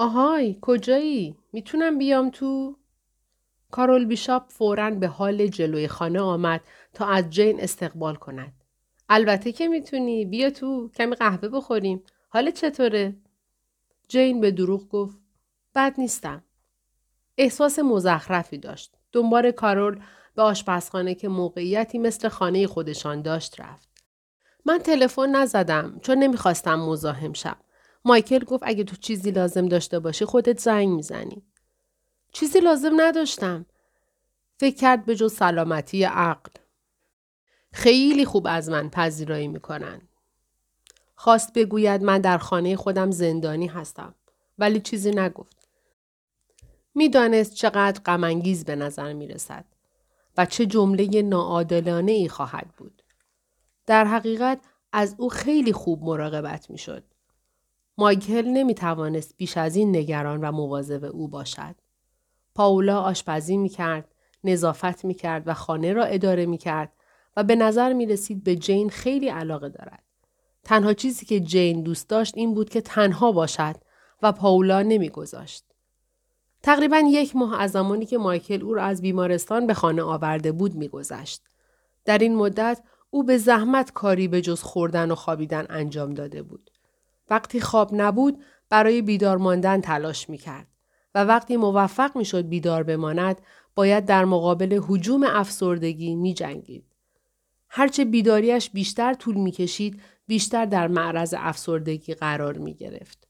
آهای کجایی؟ می‌تونم بیام تو؟ کارول بیشاپ فوراً به حال جلوی خانه آمد تا از جین استقبال کند. البته که می‌تونی بیا تو کمی قهوه بخوریم. حال چطوره؟ جین به دروغ گفت بد نیستم. احساس مزخرفی داشت. دنبال کارول به آشپزخانه که موقعیتی مثل خانه خودشان داشت رفت. من تلفن نزدم چون نمی‌خواستم مزاحم شم. مایکل گفت اگه تو چیزی لازم داشته باشی خودت زنگ می‌زنی. چیزی لازم نداشتم. فکر کرد به جز سلامتی عقل. خیلی خوب از من پذیرایی می‌کنن. خواست بگوید من در خانه خودم زندانی هستم. ولی چیزی نگفت. می‌دانست چقدر غمانگیز به نظر می رسد و چه جمله ناعادلانه ای خواهد بود. در حقیقت از او خیلی خوب مراقبت می شد. مایکل نمی توانست بیش از این نگران و مواظب او باشد. پاولا آشپزی می کرد، نظافت می کرد و خانه را اداره می کرد و به نظر می رسید به جین خیلی علاقه دارد. تنها چیزی که جین دوست داشت این بود که تنها باشد و پاولا نمی گذاشت. تقریبا یک ماه از زمانی که مایکل او را از بیمارستان به خانه آورده بود میگذشت. در این مدت او به زحمت کاری به جز خوردن و خوابیدن انجام داده بود. وقتی خواب نبود برای بیدار ماندن تلاش می کرد و وقتی موفق می شد بیدار بماند باید در مقابل حجوم افسردگی می جنگید. هرچه بیداریش بیشتر طول می کشید بیشتر در معرض افسردگی قرار می گرفت.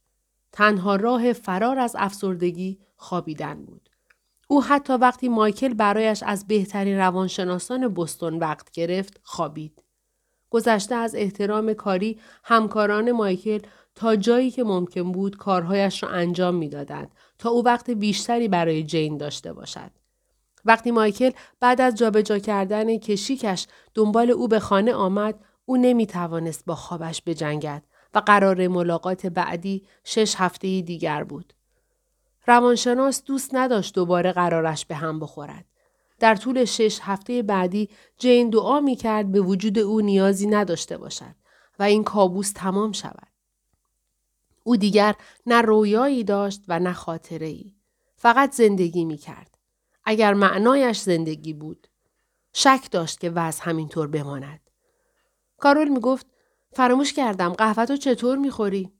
تنها راه فرار از افسردگی خوابیدن بود. او حتی وقتی مایکل برایش از بهترین روانشناسان بستون وقت گرفت خوابید. گذشته از احترام کاری همکاران مایکل تا جایی که ممکن بود کارهایش را انجام می‌دادند تا او وقت بیشتری برای جین داشته باشد. وقتی مایکل بعد از جابجا کردن کشیکش دنبال او به خانه آمد او نمی توانست با خوابش بجنگد و قرار ملاقات بعدی شش هفته دیگر بود. روانشناس دوست نداشت دوباره قرارش به هم بخورد. در طول شش هفته بعدی جین دعا می کرد به وجود او نیازی نداشته باشد و این کابوس تمام شود. او دیگر نه رویایی داشت و نه خاطره ای. فقط زندگی می کرد. اگر معنایش زندگی بود. شک داشت که وضع همینطور بماند. کارول می گفت فراموش کردم قهوه تو چطور می خوری؟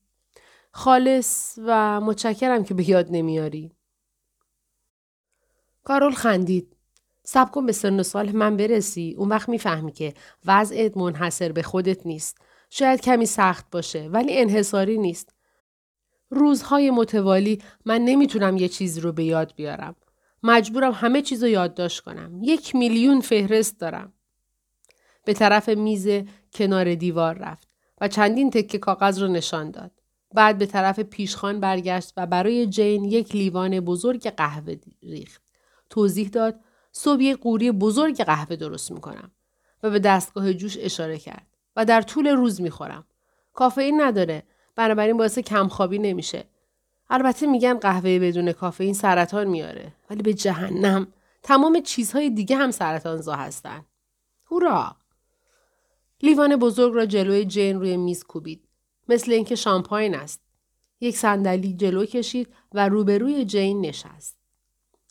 خالص و متشکرم که به یاد نمیاری. کارول خندید. سب کن به سن سال من برسی اون وقت می‌فهمی که وضعت منحصر به خودت نیست. شاید کمی سخت باشه ولی انحصاری نیست. روزهای متوالی من نمی‌تونم یه چیز رو به یاد بیارم. مجبورم همه چیز رو یادداشت کنم. یک میلیون فهرست دارم. به طرف میز کنار دیوار رفت و چندین تکه کاغذ رو نشان داد. بعد به طرف پیشخان برگشت و برای جین یک لیوان بزرگ قهوه ریخت. توضیح داد صبح یک قوری بزرگ قهوه درست می‌کنم و به دستگاه جوش اشاره کرد و در طول روز می‌خورم. کافئین نداره بنابراین باعث کمخوابی نمیشه. البته میگن قهوه بدون کافئین سرطان میاره ولی به جهنم تمام چیزهای دیگه هم سرطانزا هستن. هورا! لیوان بزرگ را جلوی جین روی میز کوبید. مثل اینکه شامپاین است. یک صندلی جلو کشید و روبروی جین نشست.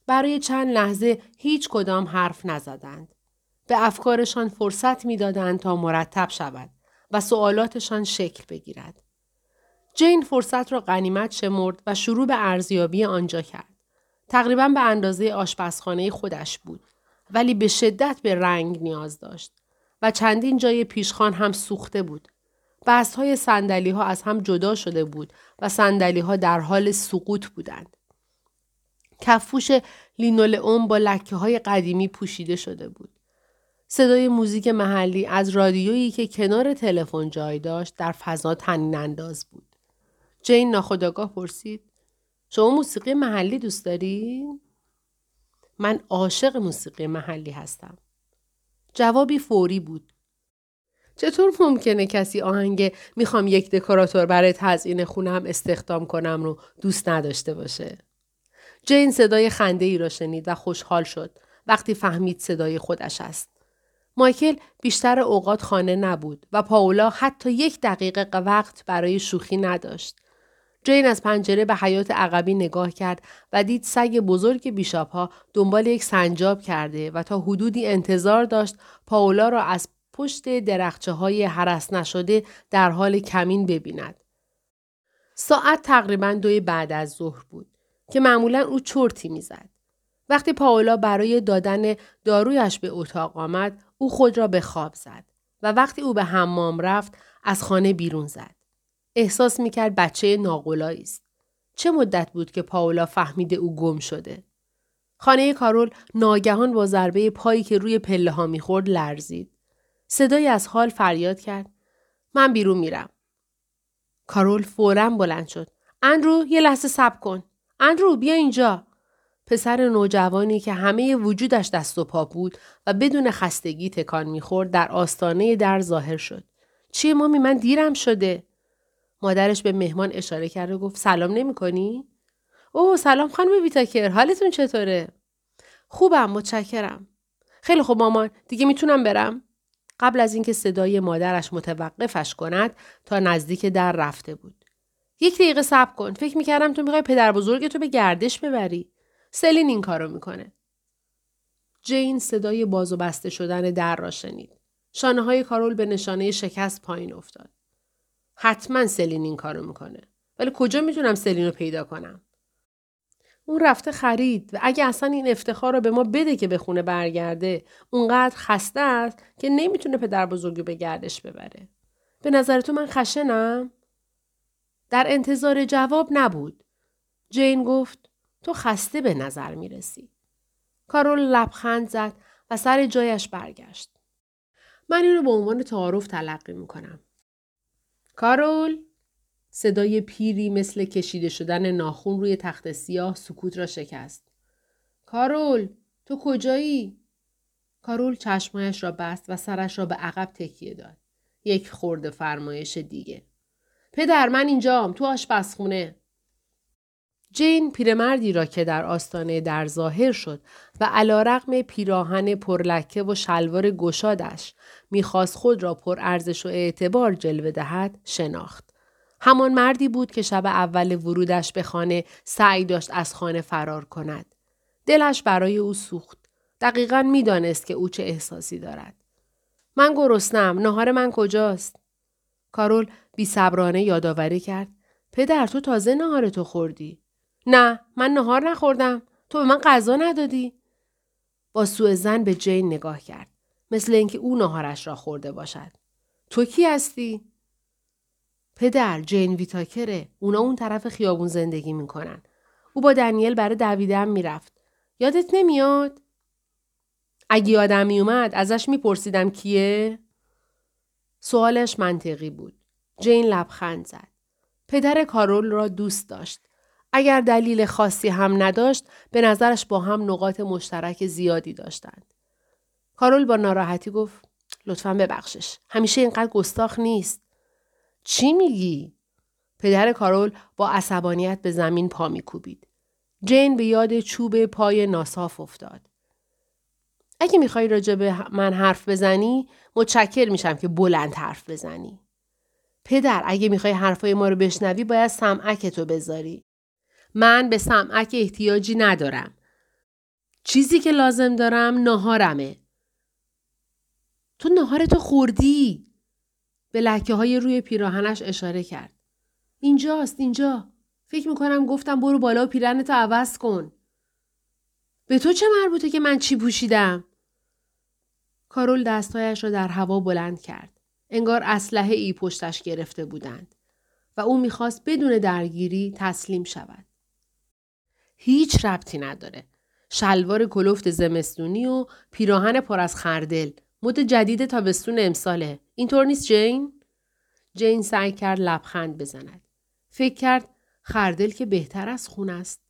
برای چند لحظه هیچ کدام حرف نزدند. به افکارشان فرصت می‌دادند تا مرتب شود و سوالاتشان شکل بگیرد. جین فرصت را غنیمت شمرد و شروع به ارزیابی آنجا کرد. تقریبا به اندازه آشپزخانه خودش بود ولی به شدت به رنگ نیاز داشت و چندین جای پیشخان هم سوخته بود. بست های سندلی ها از هم جدا شده بود و سندلی ها در حال سقوط بودند. کفوش لینولئوم با لکه های قدیمی پوشیده شده بود. صدای موزیک محلی از رادیویی که کنار تلفن جای داشت در فضا تنین انداز بود. جین ناخداگاه پرسید شما موسیقی محلی دوست داری؟ من عاشق موسیقی محلی هستم. جوابی فوری بود. چطور ممکنه کسی آهنگ می‌خوام یک دکوراتور برای تزیین خونم استخدام کنم رو دوست نداشته باشه؟ جین صدای خنده ای را شنید و خوشحال شد وقتی فهمید صدای خودش است. مایکل بیشتر اوقات خانه نبود و پاولا حتی یک دقیقه وقت برای شوخی نداشت. جین از پنجره به حیات عقبی نگاه کرد و دید سگ بزرگ بیشاپ ها دنبال یک سنجاب کرده و تا حدودی انتظار داشت پاولا را از پشت درخچه های حرس نشده در حال کمین ببیند. ساعت تقریبا دوی بعد از ظهر بود که معمولا او چرتی می‌زد. وقتی پاولا برای دادن دارویش به اتاق آمد او خود را به خواب زد و وقتی او به حمام رفت از خانه بیرون زد. احساس می‌کرد بچه ناقلایی است. چه مدت بود که پاولا فهمیده او گم شده؟ خانه کارول ناگهان با ضربه پایی که روی پله ها می‌خورد لرزید. صدایی از حال فریاد کرد. من بیرون میرم. کارول فورا بلند شد. اندرو یه لحظه صبر کن. اندرو بیا اینجا. پسر نوجوانی که همه وجودش دست و پا بود و بدون خستگی تکان می‌خورد در آستانه در ظاهر شد. چیه مامی من دیرم شده؟ مادرش به مهمان اشاره کرد و گفت سلام نمی کنی؟ اوه سلام خانم ویتاکر حالتون چطوره؟ خوبم متشکرم. خیلی خوب مامان دیگه می‌تونم برم؟ قبل از اینکه صدای مادرش متوقفش کند تا نزدیک در رفته بود. یک دقیقه صبر کن. فکر می‌کردم تو می‌خوای پدر بزرگ تو به گردش ببری. سلین این کارو می‌کنه. جین صدای باز و بسته شدن در را شنید. شانه های کارول به نشانه شکست پایین افتاد. حتما سلین این کارو می‌کنه. ولی کجا می‌تونم سلین رو پیدا کنم؟ اون رفته خرید و اگه اصلا این افتخار رو به ما بده که به خونه برگرده اونقدر خسته است که نمی‌تونه پدر بزرگی به گردش ببره. به نظر تو من خشنم؟ در انتظار جواب نبود. جین گفت تو خسته به نظر می‌رسی. کارول لبخند زد و سر جایش برگشت. من اینو به عنوان تعارف تلقی می‌کنم. کارول صدای پیری مثل کشیده شدن ناخون روی تخت سیاه سکوت را شکست. کارول تو کجایی؟ کارول چشمایش را بست و سرش را به عقب تکیه داد. یک خورده فرمایش دیگه. پدر من اینجام تو آشپزخونه. جین پیرمردی را که در آستانه در ظاهر شد و علا رقم پیراهن پرلکه و شلوار گشادش می‌خواست خود را پر ارزش و اعتبار جلوه دهد شناخت. همان مردی بود که شب اول ورودش به خانه سعی داشت از خانه فرار کند. دلش برای او سوخت. دقیقا می‌دانست که او چه احساسی دارد. من گرسنم. نهار من کجاست؟ کارول بی صبرانه یادآوری کرد. پدر تو تازه نهار تو خوردی. نه من نهار نخوردم. تو به من غذا ندادی. با سوء زن به جین نگاه کرد. مثل اینکه او نهارش را خورده باشد. تو کی هستی؟ پدر جین ویتاکره اونا اون طرف خیابون زندگی می‌کنن او با دنیل برای دویدن می‌رفت یادت نمیاد اگه یادم میومد ازش میپرسیدم کیه سوالش منطقی بود جین لبخند زد پدر کارول را دوست داشت اگر دلیل خاصی هم نداشت به نظرش با هم نقاط مشترک زیادی داشتند کارول با ناراحتی گفت لطفا ببخشش همیشه اینقدر گستاخ نیست چی میگی؟ پدر کارول با عصبانیت به زمین پا میکوبید. جین به یاد چوب پای ناصاف افتاد. اگه می‌خوای راجع به من حرف بزنی متشکر میشم که بلند حرف بزنی. پدر اگه می‌خوای حرفای ما رو بشنوی باید سمعک تو بذاری. من به سمعک احتیاجی ندارم. چیزی که لازم دارم ناهارمه. تو ناهارتو خوردی. به لکه های روی پیراهنش اشاره کرد. اینجاست اینجا. فکر می‌کنم گفتم برو بالا و پیرنتو عوض کن. به تو چه مربوطه که من چی پوشیدم؟ کارول دستایش را در هوا بلند کرد. انگار اسلحه ای پشتش گرفته بودند و او می‌خواست بدون درگیری تسلیم شود. هیچ ربطی نداره. شلوار کلفت زمستونی و پیراهن پر از خردل مد جدید تابستون امساله. اینطور نیست جین؟ جین سعی کرد لبخند بزند. فکر کرد خردل که بهتر از خون است.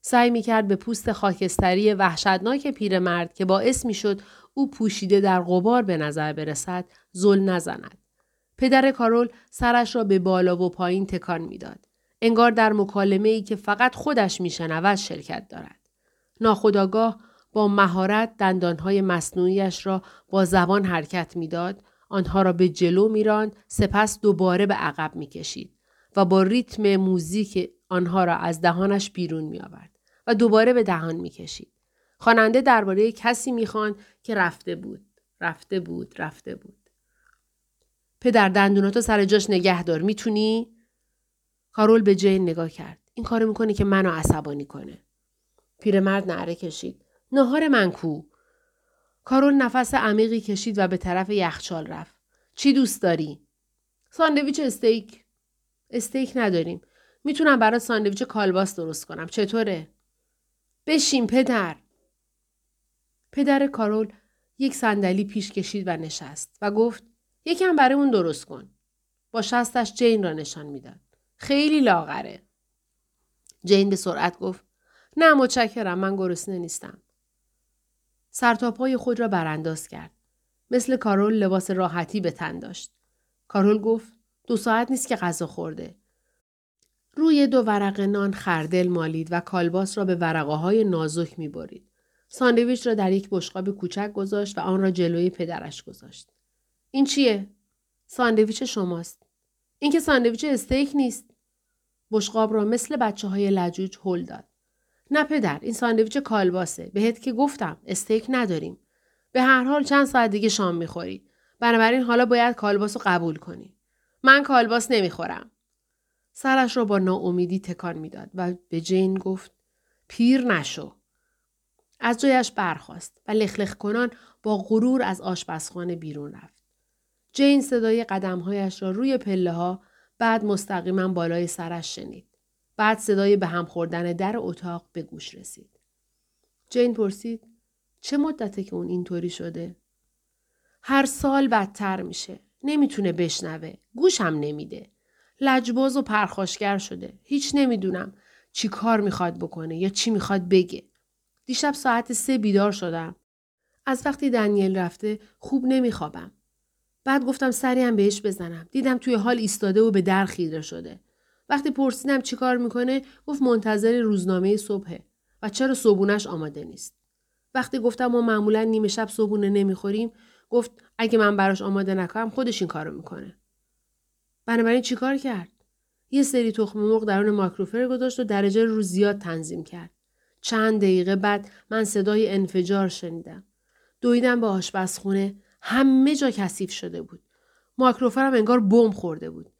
سعی می کرد به پوست خاکستری وحشتناک پیرمرد که باعث می شد او پوشیده در غبار به نظر برسد زل نزند. پدر کارول سرش را به بالا و پایین تکان می‌داد. انگار در مکالمه ای که فقط خودش میشنود شرکت دارد. ناخداگاه با مهارت دندانهای مصنوعیش را با زبان حرکت می‌داد آنها را به جلو میراند سپس دوباره به عقب می‌کشید و با ریتم موزیک آنها را از دهانش بیرون می آورد و دوباره به دهان می کشید. خواننده درباره کسی می‌خواند که رفته بود رفته بود رفته بود پدر دندوناتو سر جاش نگه دار می‌تونی کارول به جین نگاه کرد. این کارو می‌کنه که منو عصبانی کنه. پیرمرد نعره کشید. نهار من کو؟ کارول نفس عمیقی کشید و به طرف یخچال رفت. چی دوست داری؟ ساندویچ استیک. استیک نداریم. می‌تونم برای ساندویچ کالباس درست کنم. چطوره؟ بشین پدر. پدر کارول یک صندلی پیش کشید و نشست و گفت یکم برای اون درست کن. با شستش جین را نشان می‌داد. خیلی لاغره. جین به سرعت گفت نه متشکرم من گرسنه نیستم. سرتاپای خود را برانداز کرد. مثل کارول لباس راحتی به تن داشت. کارول گفت دو ساعت نیست که غذا خورده. روی دو ورق نان خردل مالید و کالباس را به ورقه های نازک می برید. ساندویچ را در یک بشقاب کوچک گذاشت و آن را جلوی پدرش گذاشت. این چیه؟ ساندویچ شماست. این که ساندویچ استیک نیست. بشقاب را مثل بچه های لجوج هل داد. نه پدر این ساندویچ کالباسه. بهت که گفتم استیک نداریم. به هر حال چند ساعت دیگه شام می‌خوری. بنابراین حالا باید کالباس رو قبول کنی. من کالباس نمی‌خورم. سرش را با ناامیدی تکان می‌داد و به جین گفت پیر نشو. از جایش برخاست و لخلخ کنان با غرور از آشپزخانه بیرون رفت. جین صدای قدمهایش را روی پله ها بعد مستقیما بالای سرش شنید. بعد صدای به هم خوردن در اتاق به گوش رسید. جین پرسید چه مدته که اون اینطوری شده؟ هر سال بدتر میشه. نمی‌تونه بشنوه. گوشم نمیده. لجباز و پرخاشگر شده. هیچ نمی‌دونم چی کار می‌خواد بکنه یا چی می‌خواد بگه. دیشب ساعت سه بیدار شدم. از وقتی دنیل رفته خوب نمیخوابم. بعد گفتم سری هم بهش بزنم. دیدم توی حال ایستاده و به در خیره شده. وقتی پرسیدم چی کار می‌کنه گفت منتظر روزنامه صبحه و چرا صبونش آماده نیست. وقتی گفتم ما معمولا نیمه شب صبونه نمی‌خوریم گفت اگه من براش آماده نکنم خودش این کارو می‌کنه. بنابراین چیکار کرد؟ یه سری تخم مرغ درون ماکروفر گذاشت و درجه رو زیاد تنظیم کرد. چند دقیقه بعد من صدای انفجار شنیدم. دویدم به آشپزخونه همه جا کثیف شده بود. ماکروفرم انگار بم خورده بود.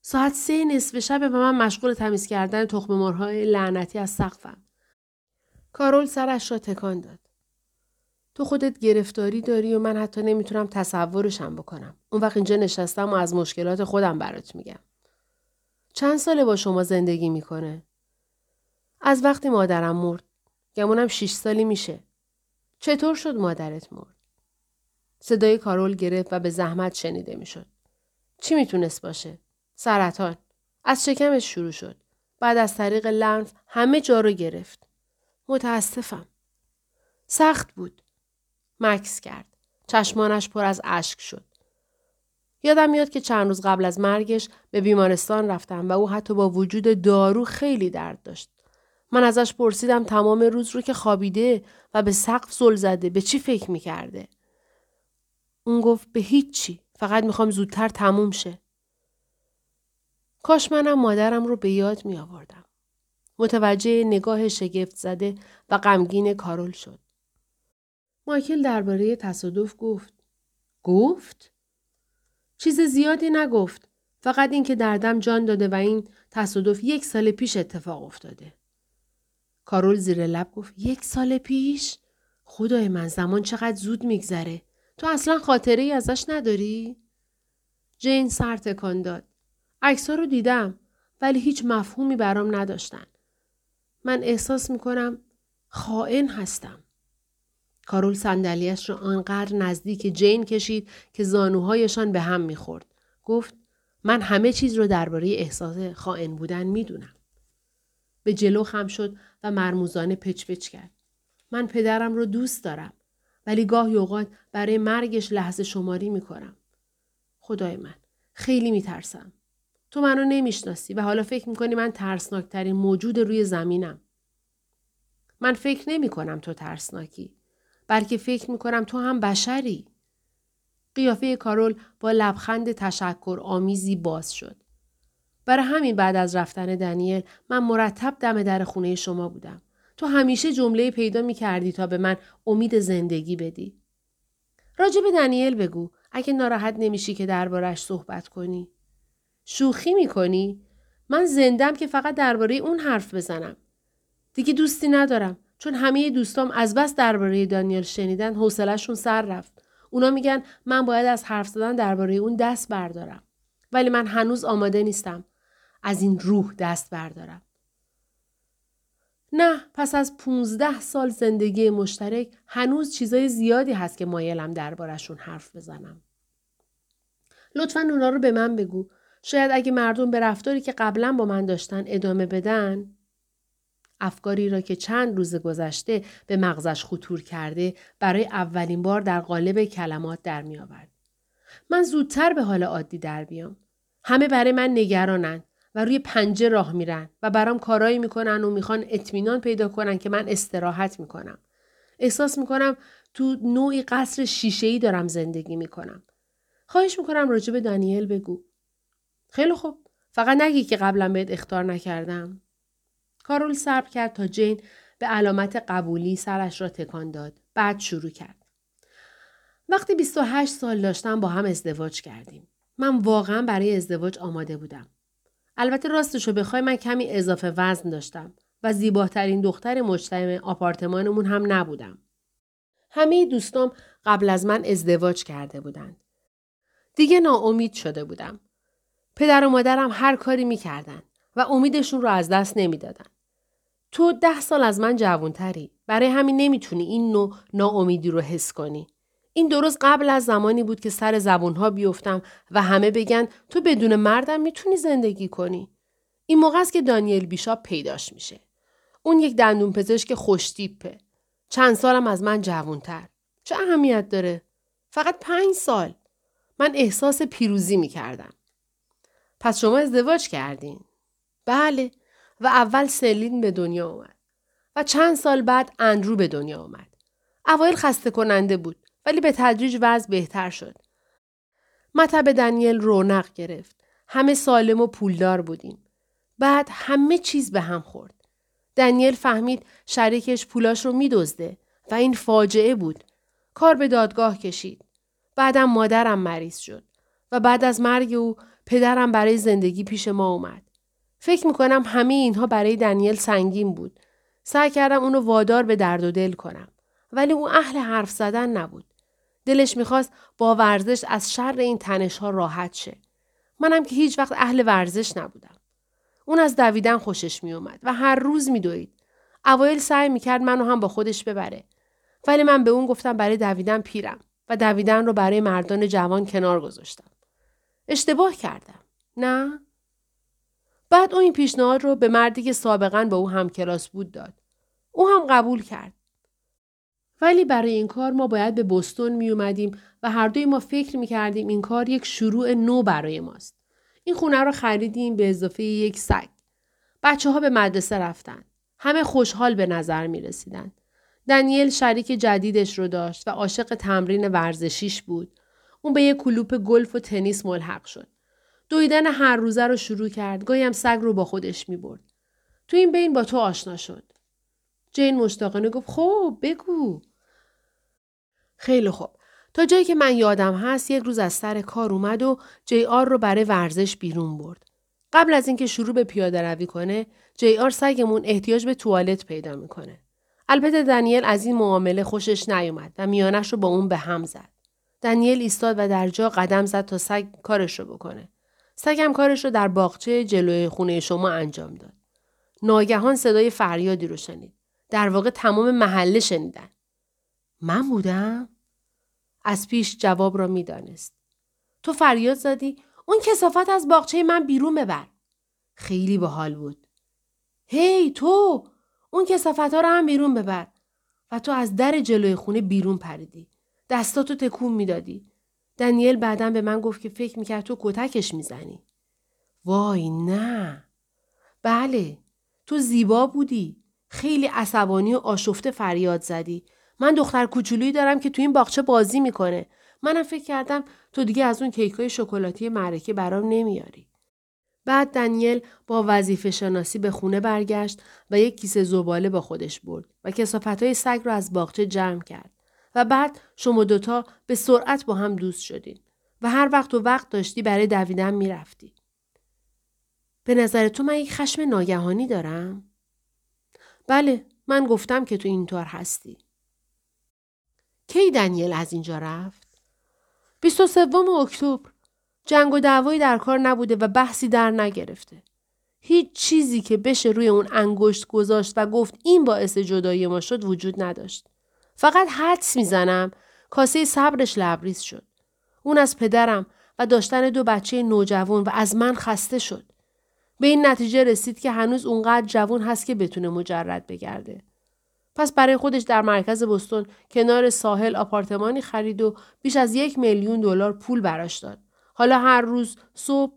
ساعت سه نصف شب و من مشغول تمیز کردن تخم مرهای لعنتی از سقفم. کارول سرش را تکان داد. تو خودت گرفتاری داری و من حتی نمی‌تونم تصورشم بکنم. اون وقت اینجا نشستم و از مشکلات خودم برات میگم. چند ساله با شما زندگی می‌کنه؟ از وقتی مادرم مرد. گمونم شیش سالی میشه. چطور شد مادرت مرد؟ صدای کارول گرفت و به زحمت شنیده می‌شد. چی می‌تونست باشه؟ سرطان. از شکمش شروع شد. بعد از طریق لنف همه جا رو گرفت. متاسفم. سخت بود. مکس کرد. چشمانش پر از اشک شد. یادم میاد که چند روز قبل از مرگش به بیمارستان رفتم و او حتی با وجود دارو خیلی درد داشت. من ازش پرسیدم تمام روز رو که خوابیده و به سقف زل زده به چی فکر می‌کرده؟ اون گفت به هیچی فقط می‌خوام زودتر تموم شه. کاش منم مادرم رو به یاد می آوردم. متوجه نگاه شگفت زده و غمگین کارول شد. مایکل درباره تصادف گفت. گفت؟ چیز زیادی نگفت. فقط اینکه دردم جان داده و این تصادف یک سال پیش اتفاق افتاده. کارول زیر لب گفت یک سال پیش؟ خدای من زمان چقدر زود میگذره. تو اصلا خاطره ای ازش نداری؟ جین سر تکان داد. عکس رو دیدم ولی هیچ مفهومی برام نداشتن. من احساس می‌کنم خائن هستم. کارول صندلیاش را آنقدر نزدیک جین کشید که زانوهایشان به هم می‌خورد. گفت من همه چیز رو درباره احساس خائن بودن می‌دونم. به جلو خم شد و مرموزانه پچ پچ کرد. من پدرم رو دوست دارم ولی گاهی اوقات برای مرگش لحظه شماری می‌کنم. خدای من خیلی میترسم. تو منو نمی‌شناسی و حالا فکر می‌کنی من ترسناکترین موجود روی زمینم. من فکر نمی کنم تو ترسناکی. بلکه فکر می‌کنم تو هم بشری. قیافه کارول با لبخند تشکر آمیزی باز شد. برای همین بعد از رفتن دنیل من مرتب دم در خونه شما بودم. تو همیشه جمله پیدا می کردی تا به من امید زندگی بدی. راجع به دنیل بگو اگه ناراحت نمیشی که دربارش صحبت کنی. شوخی می‌کنی؟ من زندم که فقط درباره اون حرف بزنم. دیگه دوستی ندارم چون همه دوستام از بس درباره دانیل شنیدن حوصلهشون سر رفت. اونا میگن من باید از حرف زدن درباره اون دست بردارم. ولی من هنوز آماده نیستم. از این روح دست بردارم. نه پس از 15 سال زندگی مشترک هنوز چیزای زیادی هست که مایلم دربارشون حرف بزنم. لطفا اونا رو به من بگو. شاید اگه مردم به رفتاری که قبلا با من داشتن ادامه بدن افکاری را که چند روز گذشته به مغزش خطور کرده برای اولین بار در قالب کلمات در می آورد. من زودتر به حال عادی در بیام. همه برای من نگرانند و روی پنجه راه میرن و برام کارایی می‌کنن و می‌خوان اطمینان پیدا کنن که من استراحت می‌کنم. احساس می‌کنم تو نوعی قصر شیشه دارم زندگی می‌کنم. خواهش می‌کنم راجع به دانیل بگو. خیلی خوب. فقط نگی که قبلا بهت اختار نکردم. کارول صبر کرد تا جین به علامت قبولی سرش را تکان داد. بعد شروع کرد. وقتی 28 سال داشتم با هم ازدواج کردیم. من واقعا برای ازدواج آماده بودم. البته راستش رو بخوای من کمی اضافه وزن داشتم و زیباترین دختر مجتمع آپارتمانمون هم نبودم. همه دوستام قبل از من ازدواج کرده بودند. دیگه ناامید شده بودم. پدر و مادرم هر کاری می‌کردن و امیدشون رو از دست نمی‌دادن. تو ده سال از من جوانتری. برای همین نمی‌تونی این نوع ناامیدی رو حس کنی. این درست قبل از زمانی بود که سر زبونها بیفتم و همه بگن تو بدون مردم می‌تونی زندگی کنی. این موقع است که دانیل بیشاپ پیداش میشه. اون یک دندون پزشک خوشتیپه. چند سالم از من جوانتر. چه اهمیت داره؟ فقط پنج سال. من احساس پیروزی می‌کردم. پس شما ازدواج کردین؟ بله و اول سلین به دنیا اومد. و چند سال بعد اندرو به دنیا اومد. اوایل خسته کننده بود. ولی به تدریج وضع بهتر شد. مطب دنیل رونق گرفت. همه سالم و پولدار بودیم. بعد همه چیز به هم خورد. دنیل فهمید شریکش پولاش رو میدزده و این فاجعه بود. کار به دادگاه کشید. بعدم مادرم مریض شد و بعد از مرگ او پدرم برای زندگی پیش ما اومد. فکر می‌کنم همه اینها برای دنیل سنگین بود. سعی کردم اونو وادار به درد و دل کنم. ولی او اهل حرف زدن نبود. دلش می‌خواست با ورزش از شر این تنش ها راحت شه. منم که هیچ وقت اهل ورزش نبودم. اون از دویدن خوشش میومد و هر روز میدوید. اوایل سعی می‌کرد منو هم با خودش ببره. ولی من به اون گفتم برای دویدن پیرم و دویدن رو برای مردان جوان کنار گذاشتم. اشتباه کردم. نه؟ بعد اون این پیشنهاد رو به مردی که سابقا با او هم کلاس بود داد. او هم قبول کرد. ولی برای این کار ما باید به بستون می اومدیم و هر دوی ما فکر می کردیم این کار یک شروع نو برای ماست. این خونه رو خریدیم به اضافه یک سگ. بچه ها به مدرسه رفتن. همه خوشحال به نظر می رسیدن. دنیل شریک جدیدش رو داشت و عاشق تمرین ورزشیش بود. اون به یک کلوپ گلف و تنیس ملحق شد. دویدن هر روزه رو شروع کرد. گاهی هم سگ رو با خودش می برد. تو این بین با تو آشنا شد. جین مشتاقانه گفت خب بگو. خیلی خوب. تا جایی که من یادم هست یک روز از سر کار اومد و جی آر رو برای ورزش بیرون برد. قبل از اینکه شروع به پیاده روی کنه، جی آر سگمون احتیاج به توالت پیدا می‌کنه. البته دنیل از این معامله خوشش نیومد و میانش رو با اون به هم زد. دنیل ایستاد و در جا قدم زد تا سگ کارش رو بکنه. سگم کارش رو در باغچه جلوی خونه شما انجام داد. ناگهان صدای فریادی رو شنید. در واقع تمام محله شنیدن. من بودم؟ از پیش جواب را می‌دانست. تو فریاد زدی اون کسافت از باغچه من بیرون ببر. خیلی باحال بود. هی تو اون کسافت ها رو هم بیرون ببر. و تو از در جلوی خونه بیرون پریدی. دستاتو تکون می‌دادی. دنیل بعدا به من گفت که فکر می‌کرد تو کتکش می‌زنی. وای نه. بله. تو زیبا بودی. خیلی عصبانی و آشفته فریاد زدی. من دختر کوچولویی دارم که تو این باغچه بازی می‌کنه. منم فکر کردم تو دیگه از اون کیکای شکلاتی معرکه برام نمیاری. بعد دنیل با وظیفه شناسی به خونه برگشت و یک کیسه زباله با خودش برد و کسافت های سگ را از باغچه جمع کرد. و بعد شما دوتا به سرعت با هم دوست شدین و هر وقت و وقت داشتی برای دویدن می‌رفتی. به نظر تو من یک خشم ناگهانی دارم؟ بله من گفتم که تو اینطور هستی. کی دنیل از اینجا رفت؟ 23 اکتبر جنگ و دعوایی در کار نبوده و بحثی در نگرفته. هیچ چیزی که بشه روی اون انگشت گذاشت و گفت این باعث جدایی ما شد وجود نداشت. فقط حدس می‌زنم کاسه صبرش لبریز شد. اون از پدرم و داشتن دو بچه نوجوان و از من خسته شد. به این نتیجه رسید که هنوز اونقدر جوان هست که بتونه مجرد بگرده. پس برای خودش در مرکز بستون کنار ساحل آپارتمانی خرید و بیش از یک میلیون دلار پول براش داد. حالا هر روز صبح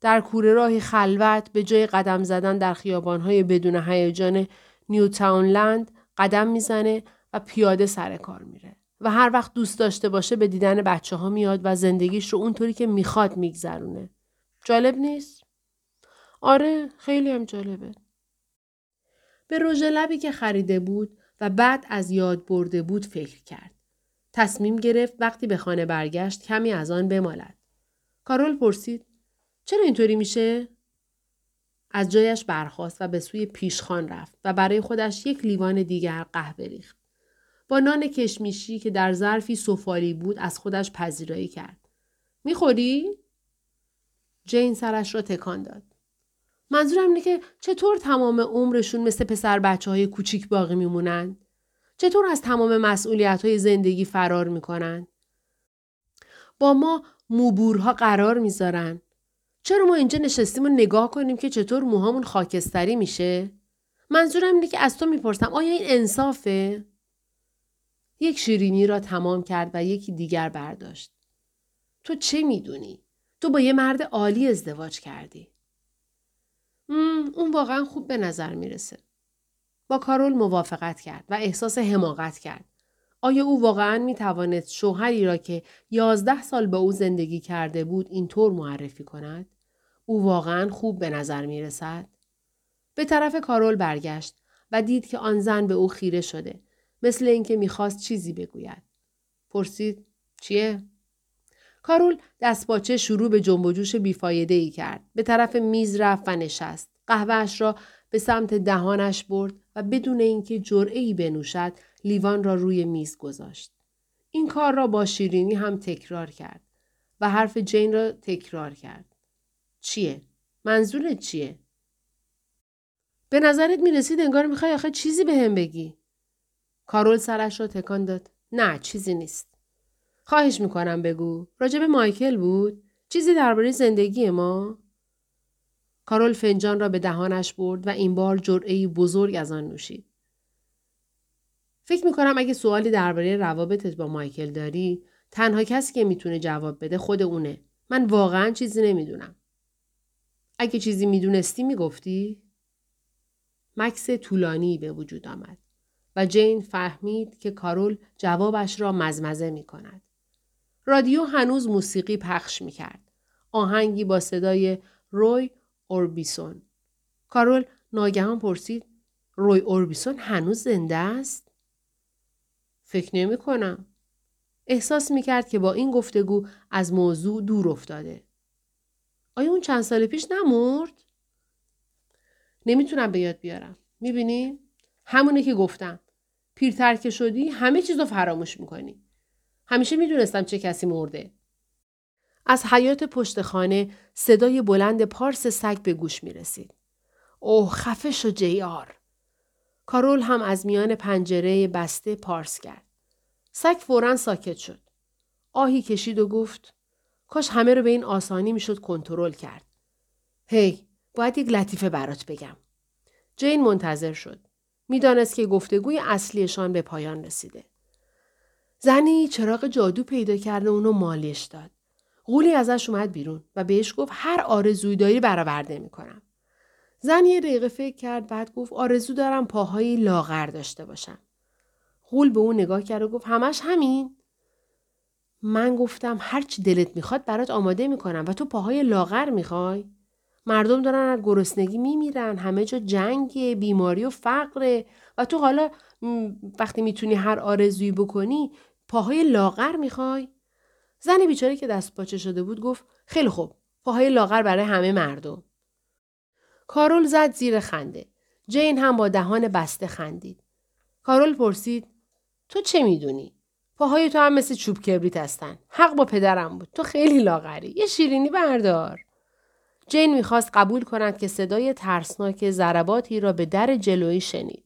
در کوره راهی خلوت به جای قدم زدن در خیابانهای بدون هیجان نیوتاونلند قدم می‌زنه و پیاده سر کار میره. و هر وقت دوست داشته باشه به دیدن بچه ها میاد و زندگیش رو اونطوری که می‌خواد میگذرونه. جالب نیست؟ آره خیلی هم جالبه. به رژ لبی که خریده بود و بعد از یاد برده بود فکر کرد. تصمیم گرفت وقتی به خانه برگشت کمی از آن بمالد. کارول پرسید چرا اینطوری میشه؟ از جایش برخاست و به سوی پیشخان رفت و برای خودش یک لیوان دیگر قهوه ریخت. با نان کشمیشی که در ظرفی سفالی بود از خودش پذیرایی کرد. می‌خوری؟ جین سرش را تکان داد. منظورم اینه که چطور تمام عمرشون مثل پسر بچه های کوچیک باقی میمونند؟ چطور از تمام مسئولیت های زندگی فرار می‌کنن؟ با ما موبورها قرار می‌ذارن. چرا ما اینجا نشستیم و نگاه کنیم که چطور موهامون خاکستری میشه؟ منظورم اینه که از تو می‌پرسم آیا این انصافه؟ یک شیرینی را تمام کرد و یکی دیگر برداشت. تو چه می‌دونی؟ تو با یه مرد عالی ازدواج کردی. اون واقعا خوب به نظر می‌رسه. با کارول موافقت کرد و احساس حماقت کرد. آیا او واقعا می توانست شوهری را که یازده سال با او زندگی کرده بود اینطور معرفی کند؟ او واقعا خوب به نظر می رسد؟ به طرف کارول برگشت و دید که آن زن به او خیره شده مثل اینکه می‌خواست چیزی بگوید. پرسید چیه؟ کارول دستپاچه شروع به جنب و جوش بیفایده ای کرد. به طرف میز رفت و نشست. قهوهش را به سمت دهانش برد و بدون اینکه جرعه ای بنوشد لیوان را روی میز گذاشت. این کار را با شیرینی هم تکرار کرد و حرف جین را تکرار کرد. چیه؟ منظورت چیه؟ به نظرت می رسید انگار می‌خوای آخه چیزی به هم بگی. کارول سرش را تکان داد. نه چیزی نیست. خواهش می‌کنم بگو. راجب مایکل بود؟ چیزی درباره زندگی ما؟ کارول فنجان را به دهانش برد و این بار جرعه بزرگ از آن نوشید. فکر می‌کنم اگه سوالی درباره روابطت با مایکل داری تنها کسی که می‌تونه جواب بده خود اونه. من واقعا چیزی نمی‌دونم. اگه چیزی می‌دونستی می‌گفتی؟ مکس طولانی به وجود آمد. و جین فهمید که کارول جوابش را مزمزه می کند. رادیو هنوز موسیقی پخش می کرد. آهنگی با صدای روی اوربیسون. کارول ناگهان پرسید روی اوربیسون هنوز زنده است؟ فکر نمی کنم. احساس می کرد که با این گفتگو از موضوع دور افتاده. آیا اون چند سال پیش نمرد؟ نمی‌تونم به یاد بیارم. می‌بینی؟ همونه که گفتم. پیرتر که شدی همه چیز رو فراموش می‌کنی. همیشه می‌دونستم چه کسی مرده. از حیات پشت خانه صدای بلند پارس سگ به گوش می رسید. اوه خفه شو جیار. کارول هم از میان پنجره بسته پارس کرد. سگ فورا ساکت شد. آهی کشید و گفت کاش همه رو به این آسانی می‌شد کنترل کرد. هی باید یک لطیفه برات بگم. جین منتظر شد. می‌دانست که گفتگوی اصلیشان به پایان رسیده. زنی چراغ جادو پیدا کرده اونو مالش داد. غولی ازش اومد بیرون و بهش گفت هر آرزوی داری برآورده می‌کنم. زن یه دقیقه فکر کرد بعد گفت آرزو دارم پاهایی لاغر داشته باشم. غول به اون نگاه کرد و گفت همش همین؟ من گفتم هر چی دلت می‌خواد برات آماده می‌کنم و تو پاهای لاغر می‌خوای؟ مردم دارن از گرسنگی میمیرن همه جا جنگ بیماری و فقره و تو حالا وقتی می‌تونی هر آرزویی بکنی پاهای لاغر می‌خوای؟ زن بیچاره که دست پاچه شده بود گفت خیلی خوب پاهای لاغر برای همه مردم. کارول زد زیر خنده. جین هم با دهان بسته خندید. کارول پرسید تو چه می‌دونی؟ پاهای تو هم مثل چوب کبریت هستن. حق با پدرم بود. تو خیلی لاغری. یه شیرینی بردار. جین می‌خواست قبول کند که صدای ترسناک ضرباتی را به در جلویی شنید.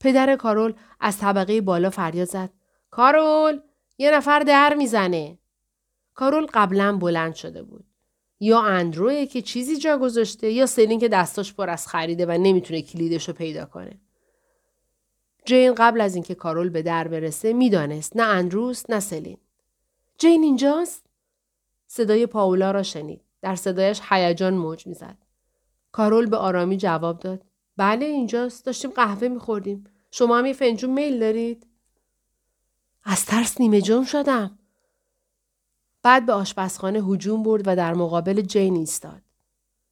پدر کارول از طبقه بالا فریاد زد. کارول یه نفر در می‌زنه. کارول قبلا بلند شده بود. یا اندروه که چیزی جا گذاشته یا سلین که دستاش پر از خریده و نمی‌تونه کلیدش رو پیدا کنه. جین قبل از اینکه کارول به در برسه می‌دانست نه اندروست نه سلین. جین اینجاست؟ صدای پاولا را شنید. در صدایش هیجان موج می‌زد. کارول به آرامی جواب داد. بله اینجاست. داشتیم قهوه میخوردیم. شما هم یه فنجون میل دارید؟ از ترس نیمه جون شدم. بعد به آشپزخانه هجوم برد و در مقابل جین ایستاد.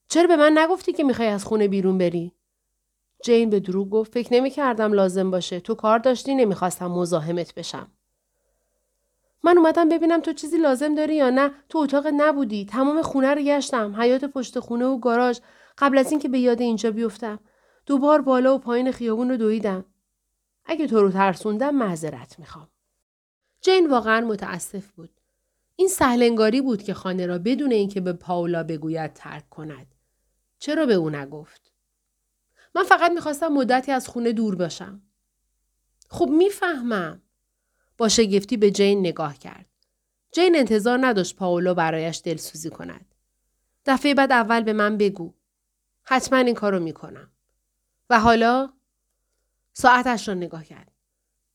چرا به من نگفتی که می‌خوای از خونه بیرون بری؟ جین به دروغ گفت فکر نمی کردم لازم باشه. تو کار داشتی نمی‌خواستم مزاحمت بشم. من اومدم ببینم تو چیزی لازم داری یا نه تو اتاق نبودی تمام خونه رو گشتم حیات پشت خونه و گاراژ قبل از اینکه به یاد اینجا بیفتم دوبار بالا و پایین خیابون رو دویدم اگه تو رو ترسوندم معذرت می‌خوام جین واقعا متاسف بود این سهلنگاری بود که خانه را بدون اینکه به پاولا بگوید ترک کند چرا به او نگفت من فقط می‌خواستم مدتی از خونه دور باشم خب می‌فهمم با شگفتی به جین نگاه کرد. جین انتظار نداشت پاولو برایش دلسوزی کند. دفعه بعد اول به من بگو. حتما این کارو می‌کنم. و حالا ساعتش را نگاه کرد.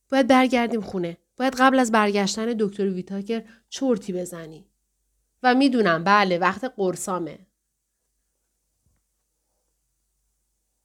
باید برگردیم خونه. باید قبل از برگشتن دکتر ویتاکر چرتی بزنی. و می‌دونم بله وقت قرصامه.